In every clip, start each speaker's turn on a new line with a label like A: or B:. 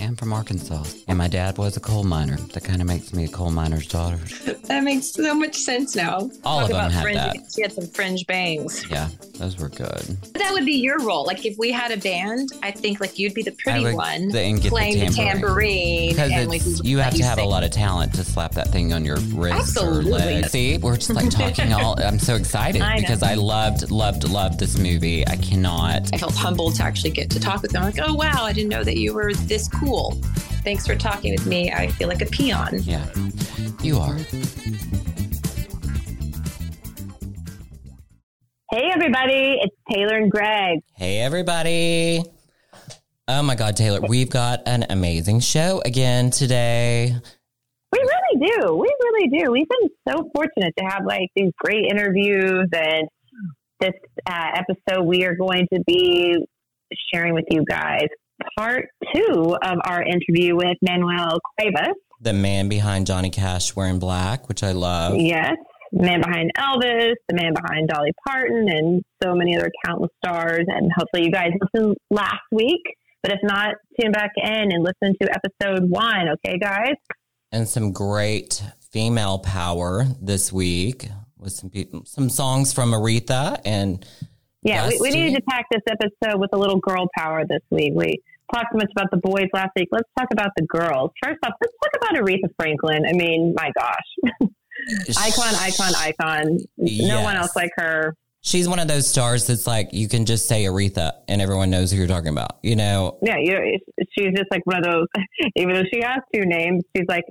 A: am from Arkansas, and my dad was a coal miner. That kind of makes me a coal miner's daughter.
B: That makes so much sense now.
A: All
B: Talk
A: of them
B: about
A: have
B: fringe.
A: that.
B: She had some fringe bangs.
A: Yeah, those were good.
B: That would be your role. Like if we had a band, I think like you'd be the pretty
A: would-
B: one
A: the-
B: playing the
A: tambourine. Because
B: and like,
A: you have to have a lot of talent to slap that thing on your wrist
B: Absolutely.
A: or leg. See, we're just like talking all. I'm so excited
B: I
A: because I loved, loved, loved this movie. I cannot.
B: I felt humbled to actually get to talk with them. Like, oh wow, I didn't know that you were this cool. Thanks for talking with me. I feel like a peon.
A: Yeah, you are.
C: Hey, everybody. It's Taylor and Greg.
A: Hey, everybody. Oh my God, Taylor, we've got an amazing show again today.
C: We really do. We really do. We've been so fortunate to have like these great interviews. And this uh, episode, we are going to be sharing with you guys part two of our interview with Manuel Cuevas.
A: The man behind Johnny Cash wearing black, which I love.
C: Yes. The man behind Elvis, the man behind Dolly Parton, and so many other countless stars. And hopefully, you guys listened last week. But if not, tune back in and listen to episode one. Okay, guys?
A: And some great female power this week with some people, some songs from Aretha and
C: Yeah, we, we needed to pack this episode with a little girl power this week. We talked so much about the boys last week. Let's talk about the girls. First off, let's talk about Aretha Franklin. I mean, my gosh. icon, icon, icon. No one else like her.
A: She's one of those stars that's like you can just say Aretha and everyone knows who you're talking about. You know,
C: Yeah, you know, she's just like one of those, even though she has two names, she's like,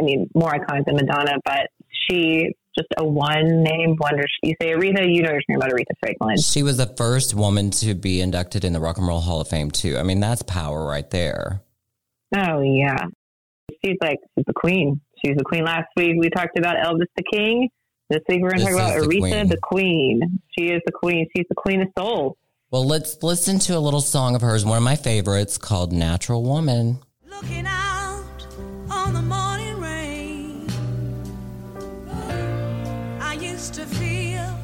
C: I mean, more iconic than Madonna, but she just a one name wonder. You say Aretha, you know you're talking about Aretha Franklin.
A: she was the first woman to be inducted in the Rock and Roll Hall of Fame too. I mean, that's power right there.
C: Oh yeah, she's like she's the queen. She's the queen. Last week we talked about Elvis the King. This week we're going to talk about
A: is the
C: Aretha
A: queen.
C: the Queen. She is the queen. She's the queen of soul.
A: Well, let's listen to a little song of hers, one of my favorites called Natural Woman.
D: Looking out on the morning rain. I used to feel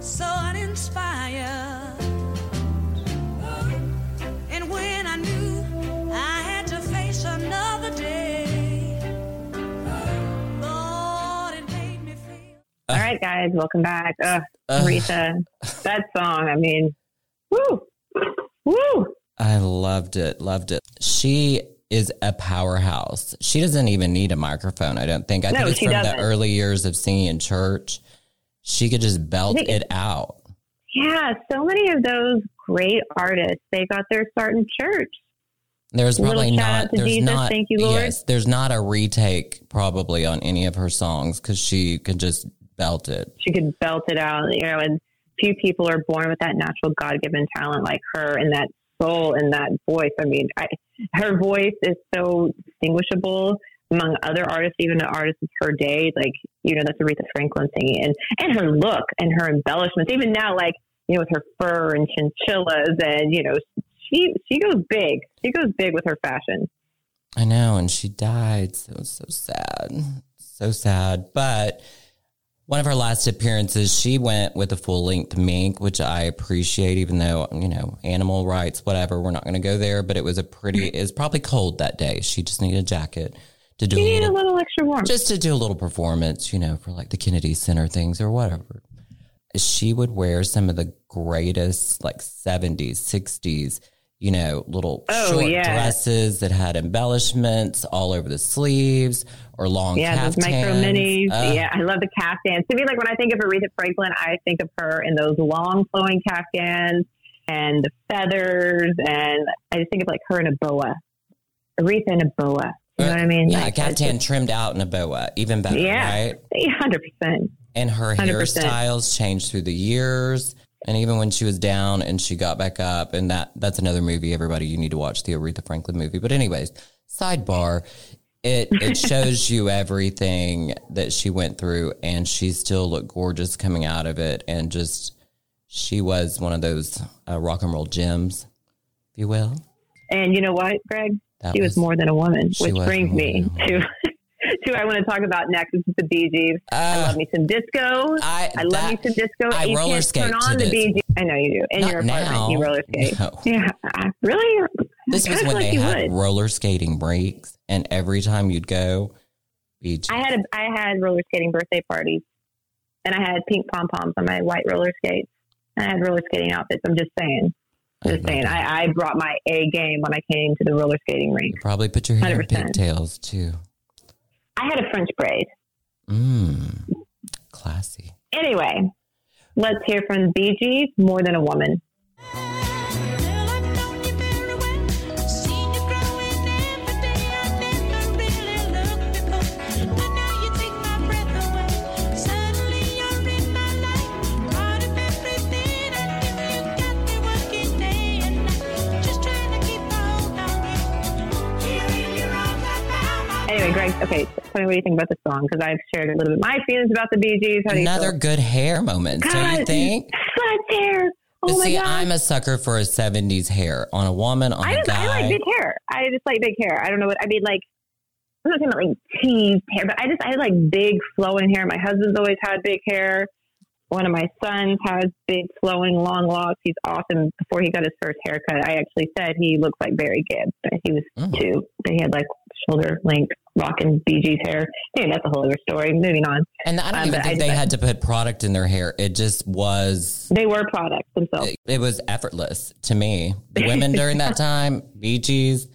D: so uninspired.
C: Right, guys, welcome back. Ugh. Aretha, that song. I mean, woo, woo.
A: I loved it, loved it. She is a powerhouse. She doesn't even need a microphone, I don't think. I
C: No,
A: think it's from
C: doesn't.
A: the early years of singing in church. She could just belt
C: think-
A: it out.
C: Yeah, so many of those great artists, they got their start in church.
A: There's probably not there's
C: Jesus.
A: not
C: Thank you, Lord.
A: yes, there's not a retake probably on any of her songs cuz she could just belt it.
C: She could belt it out, you know, and few people are born with that natural God given talent like her and that soul and that voice. I mean, I, her voice is so distinguishable among other artists, even the artists of her day. Like, you know, that's Aretha Franklin singing and, and her look and her embellishments, even now, like, you know, with her fur and chinchillas and, you know, she, she goes big. She goes big with her fashion.
A: I know and she died. So so sad. So sad. But one of her last appearances, she went with a full length mink, which I appreciate, even though, you know, animal rights, whatever, we're not going to go there. But it was a pretty, it was probably cold that day. She just needed a jacket to do a
C: needed a
A: little,
C: little extra warmth.
A: just to do a little performance, you know, for like the Kennedy Center things or whatever. She would wear some of the greatest, like 70s, 60s, you know, little
C: Oh,
A: short
C: yeah.
A: dresses that had embellishments all over the sleeves or long
C: Yeah, those micro minis.
A: Uh,
C: yeah, I love the caftans. To me, like when I think of Aretha Franklin, I think of her in those long flowing caftans and the feathers, and I just think of like her in a boa. Aretha in a boa. You know what I mean?
A: Yeah, a
C: Like, it's
A: caftan
C: just-
A: trimmed out in a boa, even better,
C: Yeah.
A: right?
C: hundred percent.
A: And her
C: 100%.
A: hairstyles changed through the years. And even when she was down and she got back up, and that that's another movie, everybody, you need to watch the Aretha Franklin movie. But anyways, sidebar, it it shows you everything that she went through, and she still looked gorgeous coming out of it, and just she was one of those uh, rock and roll gems, if you will.
C: And you know what, Greg?
A: That
C: she was, more than a woman, which brings me to to I want to talk about next. This is the Bee Gees. I
A: Uh,
C: love me some disco.
A: I,
C: I love
A: that-
C: me some disco.
A: I
C: you
A: roller skate
C: turn
A: to
C: on the
A: this.
C: Bee Gees. I know you do. In
A: Not
C: your apartment,
A: now.
C: you roller skate.
A: No.
C: Yeah, I- really?
A: This was when
C: like
A: they
C: you
A: had
C: would.
A: roller skating breaks, and every time you'd go, Bee Gees.
C: I had a, I had roller skating birthday parties, and I had pink pom poms on my white roller skates. And I had roller skating outfits. I'm just saying. Just saying. I, I brought my A game when I came to the roller skating rink.
A: probably put your hair in
C: 100%.
A: pigtails too.
C: I had a French braid.
A: Mmm, classy.
C: Anyway, let's hear from Gees, "More Than a Woman." Okay, tell me what do you think about the song? Because I've shared a little bit my feelings about the Bee Gees. How do you
A: Another
C: feel?
A: good hair moment, don't you
C: God,
A: think?
C: Such hair. Oh my
A: see,
C: god.
A: I'm a sucker for a '70s hair on a woman, on
C: I
A: a
C: just I
A: guy.
C: like big hair. I just like big hair. I don't know what I mean. Like I'm not talking about like teased hair, but I just I like big flowing hair. My husband's always had big hair. One of my sons has big flowing long locks. He's awesome. Before he got his first haircut, I actually said he looked like Barry Gibb, but he was
A: Mm.
C: two. But he had like shoulder length rocking Bee Gees hair. Anyway, that's a whole other story. Moving on.
A: and I don't
C: Um,
A: even think
C: I-
A: they had to put product in their hair. It just was.
C: They were products themselves.
A: It, it was effortless to me. The women during that time, Bee Gees,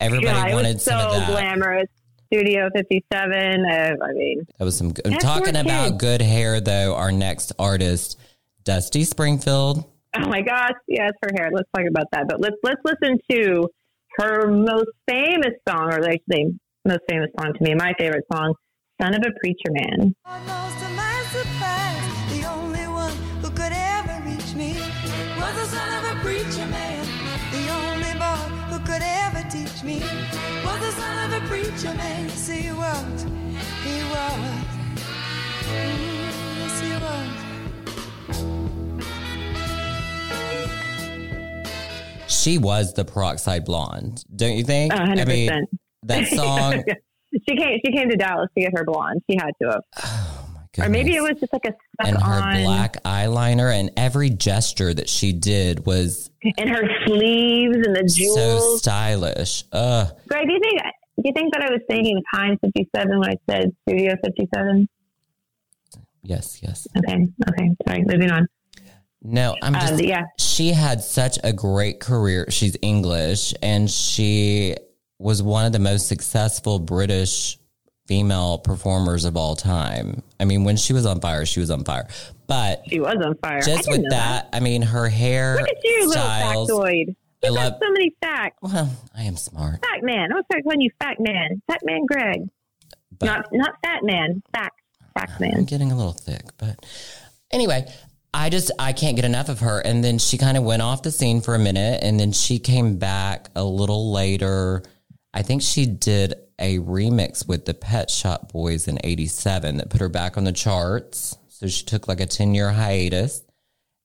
A: everybody
C: it
A: wanted some
C: so
A: of that.
C: glamorous. Studio 57. Uh, I mean,
A: That was some good. Talking about
C: kid.
A: good hair, though, our next artist, Dusty Springfield.
C: Oh my gosh, yes, her hair. Let's talk about that. But let's let's listen to her most famous song, or like the most famous song to me, my favorite song, "Son of a Preacher Man."
E: Almost to my surprise, the only one who could ever reach me was the son of a preacher man. The only boy who could ever teach me was the son of a preacher man. He was. He was. Mm,
A: She was the peroxide blonde, don't you think?
C: A hundred
A: I mean,
C: percent.
A: that song.
C: she came. She came to Dallas to get her blonde. She had to have,
A: oh my goodness.
C: or maybe it was just like a
A: and her
C: on,
A: black eyeliner and every gesture that she did was
C: and her sleeves and the jewels so
A: stylish. Ugh.
C: Greg, do you think? Do you think that I was thinking Time 57 when I said Studio 57?
A: Yes, yes.
C: Okay, okay. Sorry, moving on.
A: No, I'm just.
C: Um, yeah,
A: She had such a great career. She's English and she was one of the most successful British female performers of all time. I mean, when she was on fire, she was on fire. But
C: she was on fire.
A: Just with
C: know
A: that, I mean, her hair
C: Look at you,
A: styles.
C: little factoid.
A: I
C: You
A: love.
C: got so many facts.
A: Well, I am smart,
C: Fact man. I was calling you Fat Man. Fat Man Greg.
A: but
C: not not Fat Man. Fact. Fact
A: I'm
C: Man.
A: getting a little thick. But anyway, I just I can't get enough of her. And then she kind of went off the scene for a minute, and then she came back a little later. I think she did a remix with the Pet Shop Boys in '87 that put her back on the charts. So she took like a ten year hiatus,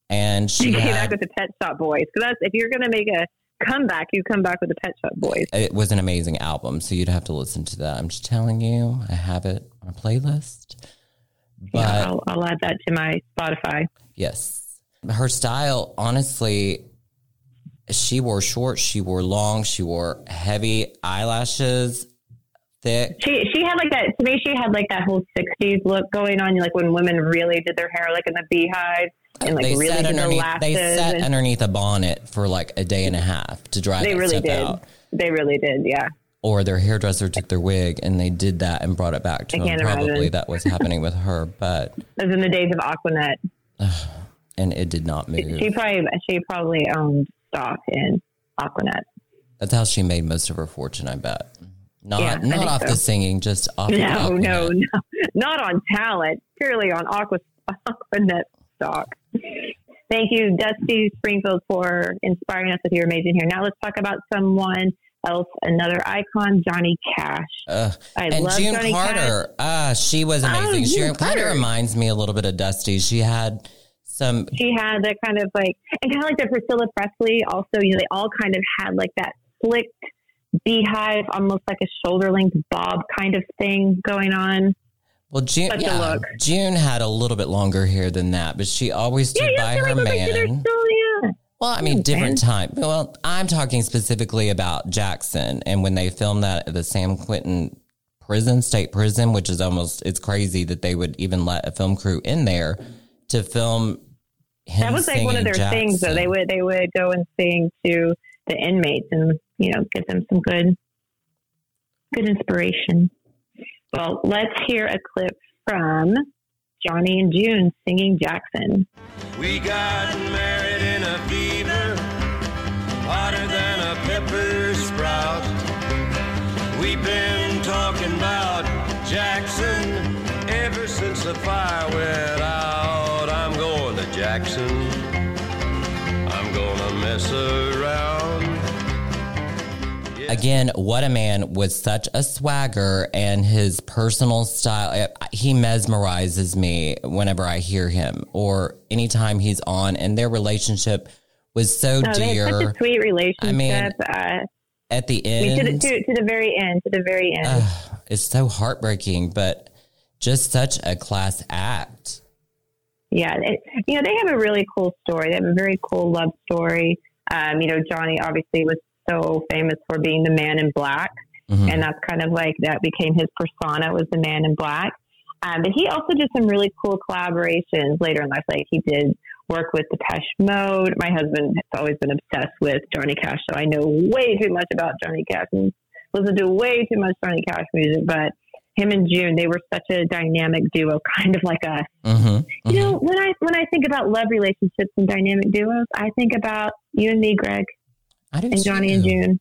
A: and she
C: came back with the Pet Shop Boys. Because that's if you're gonna make a comeback, you come back with the Pet Shop Boys.
A: it was an amazing album. So you'd have to listen to that. I'm just telling you, I have it on a playlist. But
C: yeah, I'll, I'll add that to my Spotify.
A: Yes. Her style, honestly, she wore short, she wore long, she wore heavy eyelashes, thick.
C: She she had like that to me. She had like that whole '60s look going on, like when women really did their hair like in the beehive and like
A: they
C: really
A: sat
C: did
A: underneath they sat underneath a bonnet for like a day and a half to dry
C: they really did.
A: out.
C: They really did. Yeah.
A: Or their hairdresser took their wig and they did that and brought it back to
C: I
A: them. Probably
C: imagine.
A: that was happening with her, but
C: It was in the days of Aqua Net.
A: and it did not move.
C: She probably she probably owned stock in Aqua Net.
A: That's how she made most of her fortune, I bet. Not
C: Yeah,
A: not off
C: so.
A: the singing, just off of
C: No,
A: Aqua Net.
C: no, no, not on talent. Purely on Aqua Aquanet stock. Thank you, Dusty Springfield, for inspiring us with your amazing hair. Now let's talk about someone else, another icon, Johnny Cash.
A: Ugh.
C: I
A: and
C: love
A: June
C: Johnny Cash.
A: Carter, ah, she was
C: Oh,
A: amazing. she
C: June
A: kind of
C: Carter.
A: reminds me a little bit of Dusty. She had some,
C: She had that kind of like, and kind of like the Priscilla Presley. Also, you know, they all kind of had like that slick beehive, almost like a shoulder length bob kind of thing going on.
A: well, June,
C: Such
A: yeah. June had a little bit longer hair than that, but she always stood
C: Yeah,
A: by
C: yeah, I
A: her
C: feel like those, like, they're
A: man.
C: still, yeah.
A: Well, I mean,
C: Okay.
A: different time. Well, I'm talking specifically about Jackson and when they filmed that at the San Quentin prison, state prison, which is almost, it's crazy that they would even let a film crew in there to film him.
C: That was like one of
A: singing
C: their things, though. They would they would go and sing to the inmates and you know get them some good good inspiration. Well, let's hear a clip from Johnny and June singing Jackson.
F: We got married in a We've been talking about Jackson ever since the fire went out. I'm going to Jackson. I'm gonna mess around.
A: Again, what a man with such a swagger and his personal style. He mesmerizes me whenever I hear him or anytime he's on. And their relationship was so
C: Oh,
A: dear.
C: had such a sweet relationship.
A: mean,
C: uh,
A: At the
C: I mean, to, the,
A: end,
C: to, to the very end, to the very end.
A: it's so heartbreaking, but just such a class act.
C: yeah, it, you know, they have a really cool story. They have a very cool love story. Um, you know, Johnny obviously was so famous for being the man in black.
A: Mhm.
C: and that's kind of like that became his persona was the man in black. Um, but he also did some really cool collaborations later in life. Like he did work with Depeche Mode. My husband has always been obsessed with Johnny Cash, so I know way too much about Johnny Cash and listen to way too much Johnny Cash music. But him and June, they were such a dynamic duo, kind of like us.
A: Mm-hmm.
C: You know, when I when I think about love relationships and dynamic duos, I think about you and me, Greg,
A: I
C: and Johnny and. June.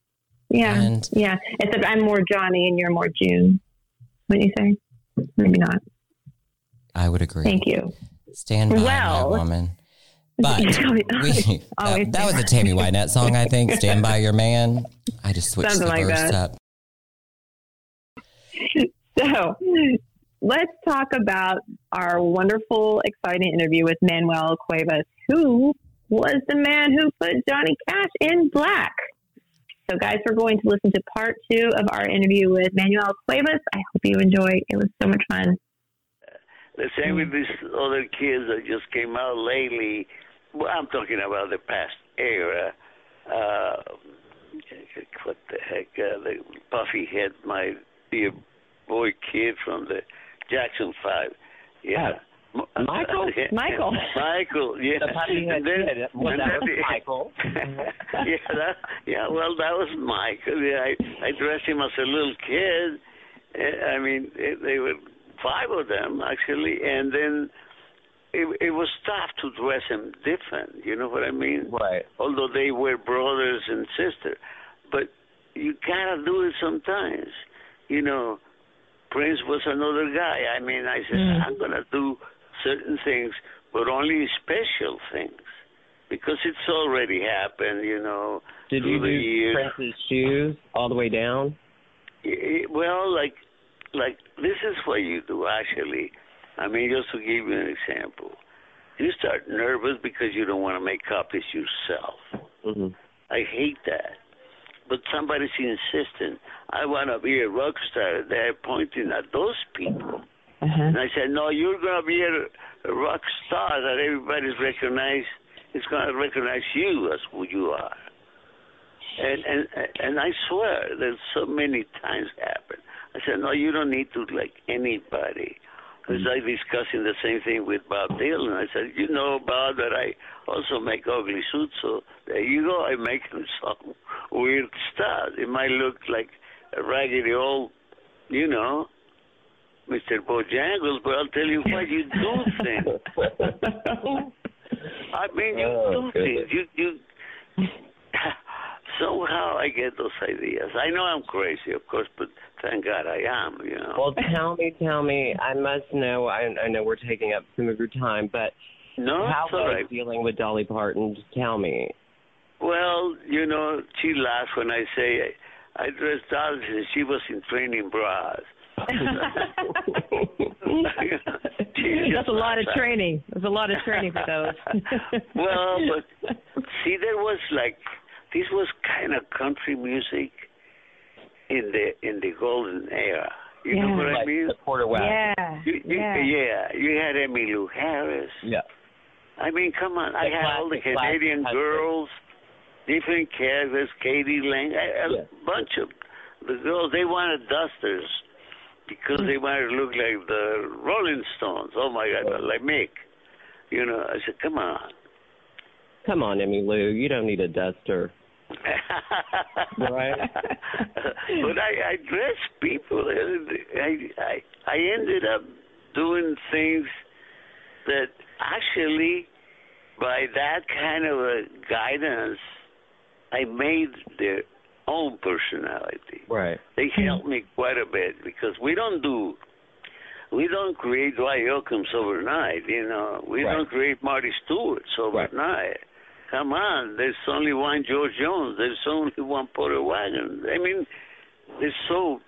C: Yeah.
A: And
C: Yeah, except I'm more Johnny and you're more June. Wouldn't you say? Maybe not.
A: I would agree.
C: Thank you.
A: Stand by
C: Well-
A: my woman. But we, that, that was a Tammy Wynette song, I think. Stand by your man. I just switched
C: Something
A: the
C: like
A: verse
C: that.
A: up.
C: So let's talk about our wonderful, exciting interview with Manuel Cuevas, who was the man who put Johnny Cash in black. So, guys, we're going to listen to part two of our interview with Manuel Cuevas. I hope you enjoy. It was so much fun.
G: The same with these other kids that just came out lately. Well, I'm talking about the past era. Uh, what the heck? Uh, the puffy head, my dear boy kid from the Jackson Five. Yeah. M-
H: Michael?
C: Michael.
G: Michael, yeah.
H: The puppy head
G: then-
H: kid. Well, that was Michael.
G: yeah, that, yeah. Well, that was Michael. Yeah, I I dressed him as a little kid. Uh, I mean, they were five of them actually, and then it it was tough to dress them different. You know what I mean?
H: Right.
G: Although they were brothers and sisters, but you gotta do it sometimes. You know, Prince was another guy. I mean, I said mm. I'm gonna do certain things, but only special things because it's already happened. You know,
H: Did you do. Prince's shoes all the way down?
G: Well, like, like this is what you do actually. I mean, just to give you an example, you start nervous because you don't want to make copies yourself.
H: hmm
G: I hate that. But somebody's insistent. I want to be a rock star. They're pointing at those people.
C: Uh-huh.
G: And I said, no, you're going to be a, a rock star that everybody's recognize. Is going to recognize you as who you are. And and and I swear, there's so many times happen. I said, no, you don't need to like anybody. It's like mm. discussing the same thing with Bob Dylan. I said, you know, Bob, that I also make ugly suits. So there you go. I make him some weird stuff. It might look like a raggedy old, you know, Mr. Bojangles, but I'll tell you what, you do things. I mean, you
H: Oh,
G: do things. You you. Somehow I get those ideas. I know I'm crazy, of course, but thank God I am. You know.
H: Well, tell me, tell me. I must know. I, I know we're taking up some of your time, but
G: no,
H: how
G: it's all
H: was
G: right.
H: dealing with Dolly Parton? Just tell me.
G: Well, you know, she laughs when I say I, I dressed Dolly and she was in training bras.
I: That's a lot of
G: laughs at-
I: training. There's a lot of training for those.
G: well, but see, there was like this was kind of country music in the in the golden era. You know
C: Yeah.
G: what I mean?
H: the Porter Wagon.
I: yeah,
G: You, you,
I: yeah.
G: yeah, you had Emmylou Harris.
H: Yeah.
G: I mean, come on. I had all the Canadian girls, different characters, k.d. lang, a, a
H: Yes.
G: bunch of the girls. They wanted dusters because they wanted to look like the Rolling Stones. Oh my God, like Mick. You know, I said, come on.
H: Come on, Emmylou. You don't need a duster. Right.
G: but I, I dress people. and I, I, I ended up doing things that actually, by that kind of a guidance, I made their own personality.
H: Right.
G: They helped me quite a bit because we don't do, we don't create Dwight Yoakams overnight. You know, we
H: Right.
G: don't create Marty Stuart's overnight. Come on, there's only one George Jones. There's only one Porter Wagon. I mean, there's so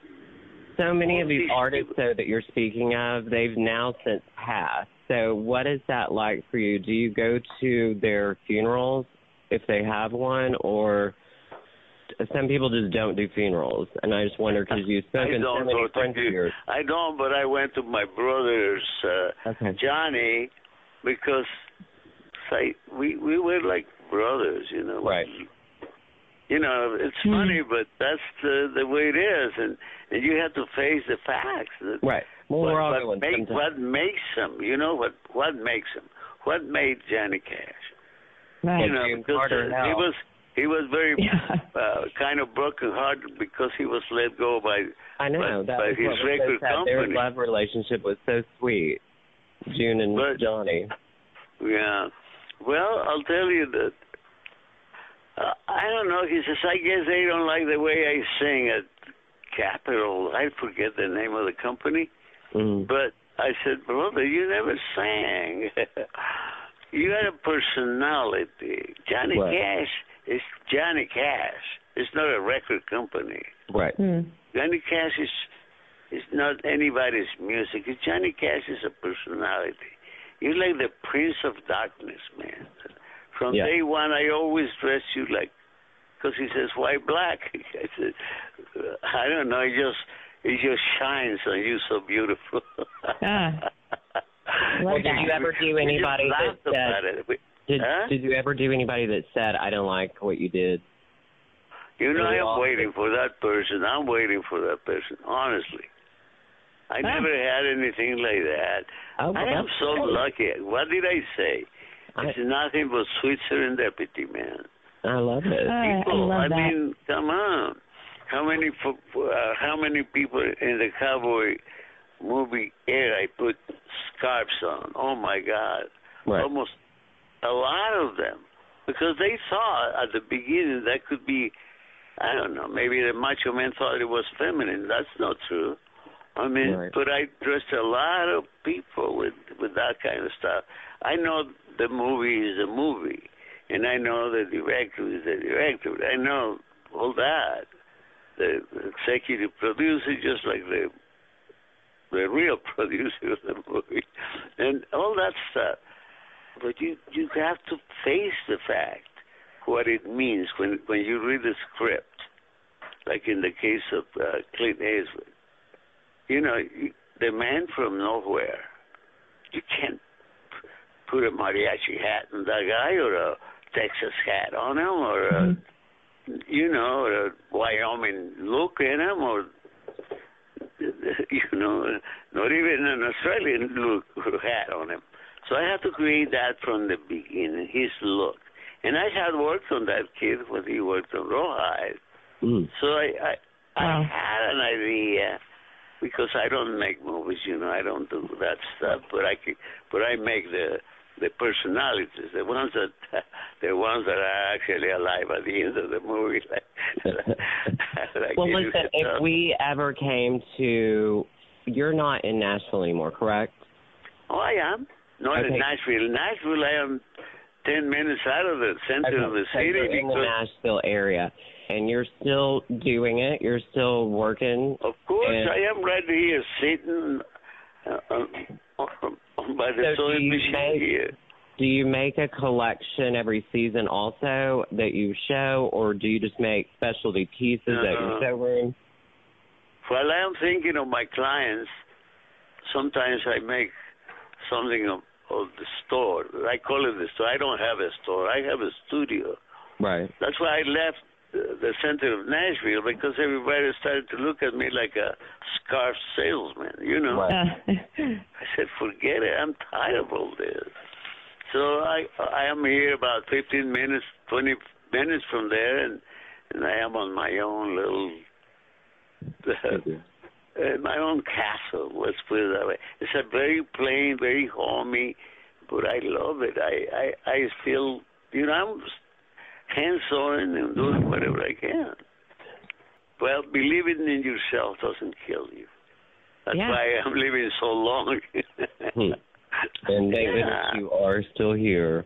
H: So many of these artists, though, that you're speaking of, they've now since passed. So, what is that like for you? Do you go to their funerals if they have one, or some people just don't do funerals? And I just wonder because you've
G: I
H: spoken so many friends of yours.
G: I don't, but I went to my brother's uh,
H: Okay.
G: Johnny because say we we were like brothers, you know.
H: Right.
G: You know, it's
H: Hmm.
G: funny, but that's the the way it is, and and you have to face the facts. That
H: Right. Well,
G: what,
H: we're all
G: what, make, what makes them? You know what? What makes them? What made Johnny Cash?
I: Right.
G: You know, because
H: Carter
G: uh, he was he was very
I: Yeah.
G: uh, kind of broken hearted because he was let go by
H: I know
G: but-
H: that
G: but
H: was
G: his
H: what was so
G: record
H: sad. Their love relationship was so sweet, June and
G: But-
H: Johnny.
G: Yeah. Well, I'll tell you that. Uh, I don't know. He says, I guess they don't like the way I sing at Capitol. I forget the name of the company.
H: Mm.
G: But I said, brother, you never sang. you had a personality. Johnny
H: Right.
G: Cash is Johnny Cash. It's not a record company.
H: Right.
I: Mm.
G: Johnny Cash is is not anybody's music. Johnny Cash is a personality. You're like the Prince of Darkness, man. From
H: Yeah.
G: day one, I always dress you like, because he says, why black? I said, I don't know. It just it just shines on you so beautiful.
I: Ah.
H: Well, did you ever do anybody that said?
G: We-
H: Did
G: Huh?
H: Did you ever do anybody that said, "I don't like what you did"?
G: You know, I'm waiting for that person. I'm waiting for that person. Honestly, I
I: Ah.
G: never had anything like that.
H: Oh, well,
G: I am so
H: great.
G: lucky. What did I say?
H: I-
G: It's nothing but sweet serendipity, man.
H: I love it.
I: I
G: People,
I: love that.
G: mean, come on. How many uh, how many people in the cowboy movie era I put scarves on? Oh my God,
H: Right.
G: almost a lot of them, because they thought at the beginning that could be, I don't know, maybe the macho man thought it was feminine. That's not true. I mean,
H: Right.
G: but I dressed a lot of people with with that kind of stuff. I know the movie is a movie, and I know the director is the director. I know all that. The executive producer, just like the the real producer of the movie, and all that stuff. But you you have to face the fact what it means when when you read the script, like in the case of uh, Clint Eastwood. You know, the man from nowhere. You can't put a mariachi hat on that guy or a Texas hat on him or a, you know, or a Wyoming look in him or you know, not even an Australian look or hat on him. So I had to create that from the beginning, his look. And I had worked on that kid when he worked on Rawhide.
H: Mm.
G: So I, I, I had an idea because I don't make movies, you know, I don't do that stuff, but I can, but I make the the personalities, the ones that the ones that are actually alive at the end of the movie. Like, like
H: Well, listen, if we ever came to, you're not in Nashville anymore, correct?
G: oh, I am not
H: Okay.
G: in Nashville. Nashville, I am ten minutes out of the center of the city
H: you're in the Nashville area, and you're still doing it. You're still working.
G: of course,
H: and-
G: I am right here sitting uh, uh, by the
H: So do
G: sewing
H: you
G: machine
H: make-
G: here.
H: Do you make a collection every season also that you show, or do you just make specialty pieces at your
G: Uh,
H: showroom?
G: Well, I am thinking of my clients, sometimes I make something of of the store. I call it the store. I don't have a store. I have a studio.
H: Right.
G: That's why I left the, center of Nashville because everybody started to look at me like a scarf salesman. You know.
H: Right.
G: I said, forget it. I'm tired of all this. So I I am here about 15 minutes, 20 minutes from there, and and I am on my own little, uh, my own castle. Let's put it that way. It's a very plain, very homey, but I love it. I I I feel you know I'm hands on and doing whatever I can. Well, believing in yourself doesn't kill you. That's
I: Yeah.
G: why I'm living so long.
H: And thank goodness
G: Yeah.
H: you are still here.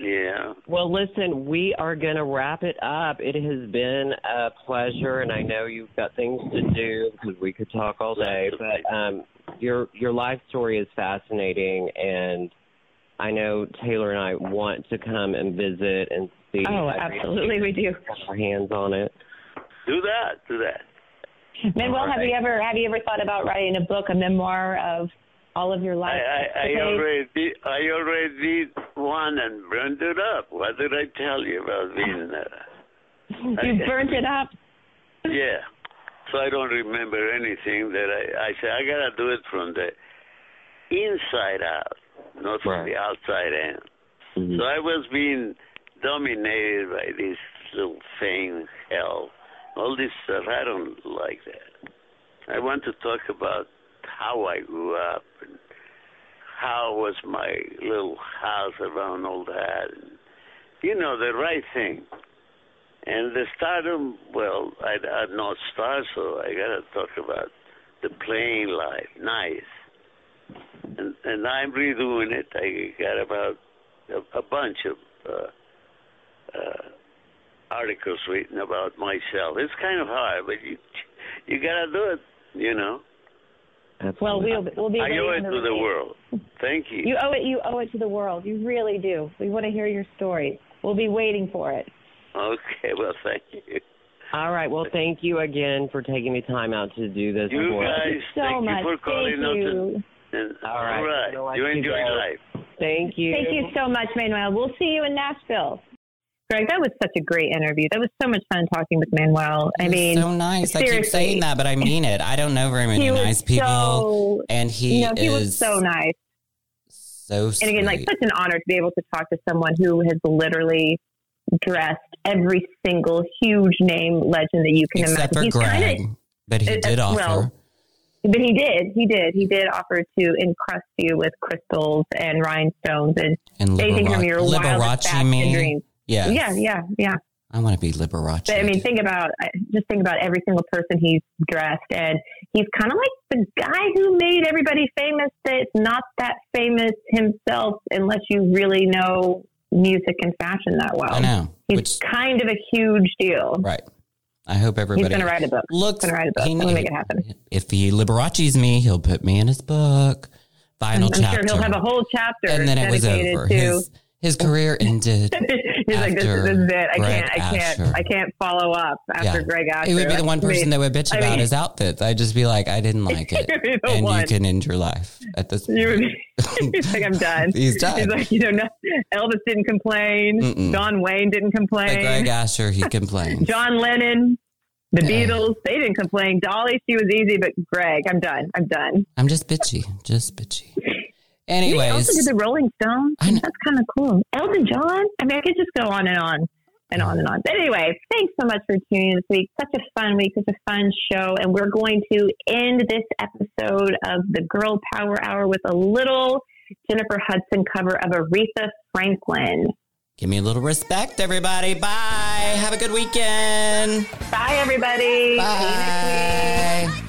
G: yeah.
H: Well, listen, we are going to wrap it up. It has been a pleasure, and I know you've got things to do because we could talk all day. But um, your your life story is fascinating, and I know Taylor and I want to come and visit and see.
I: Oh, absolutely, we do.
H: Have our hands on it.
G: Do that. Do that.
I: Manuel, have you ever have you ever thought about writing a book, a memoir of all of your life?
G: I, I
I: escapades?
G: already did, I already did one and burned it up. What did I tell you about being there?
I: you burnt it up.
G: Yeah. So I don't remember anything that I I said I gotta do it from the inside out, not from
H: Right.
G: the outside in.
H: Mhm.
G: So I was being dominated by this little thing, hell, all this stuff. I don't like that. I want to talk about how I grew up and how was my little house around all that. And, you know, the right thing. And the stardom, well, I, I'm not star, so I got to talk about the plain life. Nice. And, and I'm redoing it. I got about a, a bunch of uh, uh, articles written about myself. It's kind of hard, but you you got to do it, you know.
I: Well, we'll we'll be.
G: I
I: waiting
G: owe it
I: the
G: to the
I: release.
G: world. Thank you.
I: You owe it. You owe it to the world. You really do. We want to hear your story. We'll be waiting for it.
G: Okay, well, thank you.
H: All right. Well, thank you again for taking the time out to do this
G: You
H: for us.
G: guys,
I: So
G: thank
I: much.
G: you for calling
I: Thank you.
G: And, and,
H: All right.
G: All right. You
H: you
G: enjoy
H: go.
G: life.
H: Thank you.
I: Thank you so much, Manuel. We'll see you in Nashville.
C: Greg, that was such a great interview. That was so much fun talking with Manuel. I mean,
A: so nice. I keep saying that, but I mean it. I don't know very many nice people,
C: so,
A: and he
C: you know, he
A: is
C: was so nice.
A: so sweet.
C: And again, like such an honor to be able to talk to someone who has literally dressed every single huge name legend that you can
A: except
C: imagine.
A: for
C: He's
A: Greg,
C: kinda-
A: but he
C: uh,
A: did
C: uh,
A: offer.
C: well, but he did, he did, he did offer to encrust you with crystals and rhinestones and
A: and
C: anything from your wildest
A: Liberace me.
C: dreams.
A: Yeah,
C: Yeah, yeah, yeah.
A: I want to be Liberace.
C: But I mean, think about just think about every single person he's dressed, and he's kind of like the guy who made everybody famous. That's not that famous himself, unless you really know music and fashion that well.
A: I know.
C: He's
A: Which
C: kind of a huge deal.
A: right. I hope everybody
C: He's going to write a book.
A: looks.
C: He's going to write a book.
A: he
C: I'm
A: need-
C: make it happen.
A: If he Liberace's me, he'll put me in his book. Final
C: I'm
A: chapter.
C: sure he'll have a whole chapter
A: and then it was over.
C: to.
A: His his career ended.
C: He's like, this,
A: after
C: this is it. I
A: Greg
C: can't, I can't, I can't follow up after
A: Yeah.
C: Greg Asher.
A: It would be the one
C: I mean,
A: person that would bitch
C: I
A: about
C: mean-
A: his outfits. I'd just be like, I didn't like it,
C: You'd be the
A: and
C: one.
A: you can end your life at this.
C: You would
A: point.
C: be, he's like, I'm done.
A: He's done.
C: He's like, you know, no, Elvis didn't complain.
A: Mm-mm.
C: John Wayne didn't complain.
A: Greg Asher, he complained.
C: John Lennon, the
A: Yeah.
C: Beatles, they didn't complain. Dolly, she was easy, but Greg, I'm done. I'm done.
A: I'm just bitchy, just bitchy.
C: He also
A: Anyways,
C: did the Rolling Stones. That's kind of cool. Elton John. I mean, I could just go on and on and on and on. But anyway, thanks so much for tuning in this week. Such a fun week, such a fun show. And we're going to end this episode of the Girl Power Hour with a little Jennifer Hudson cover of Aretha Franklin.
A: give me a little respect, everybody. Bye. Have a good weekend.
C: Bye, everybody. See you next
A: Bye.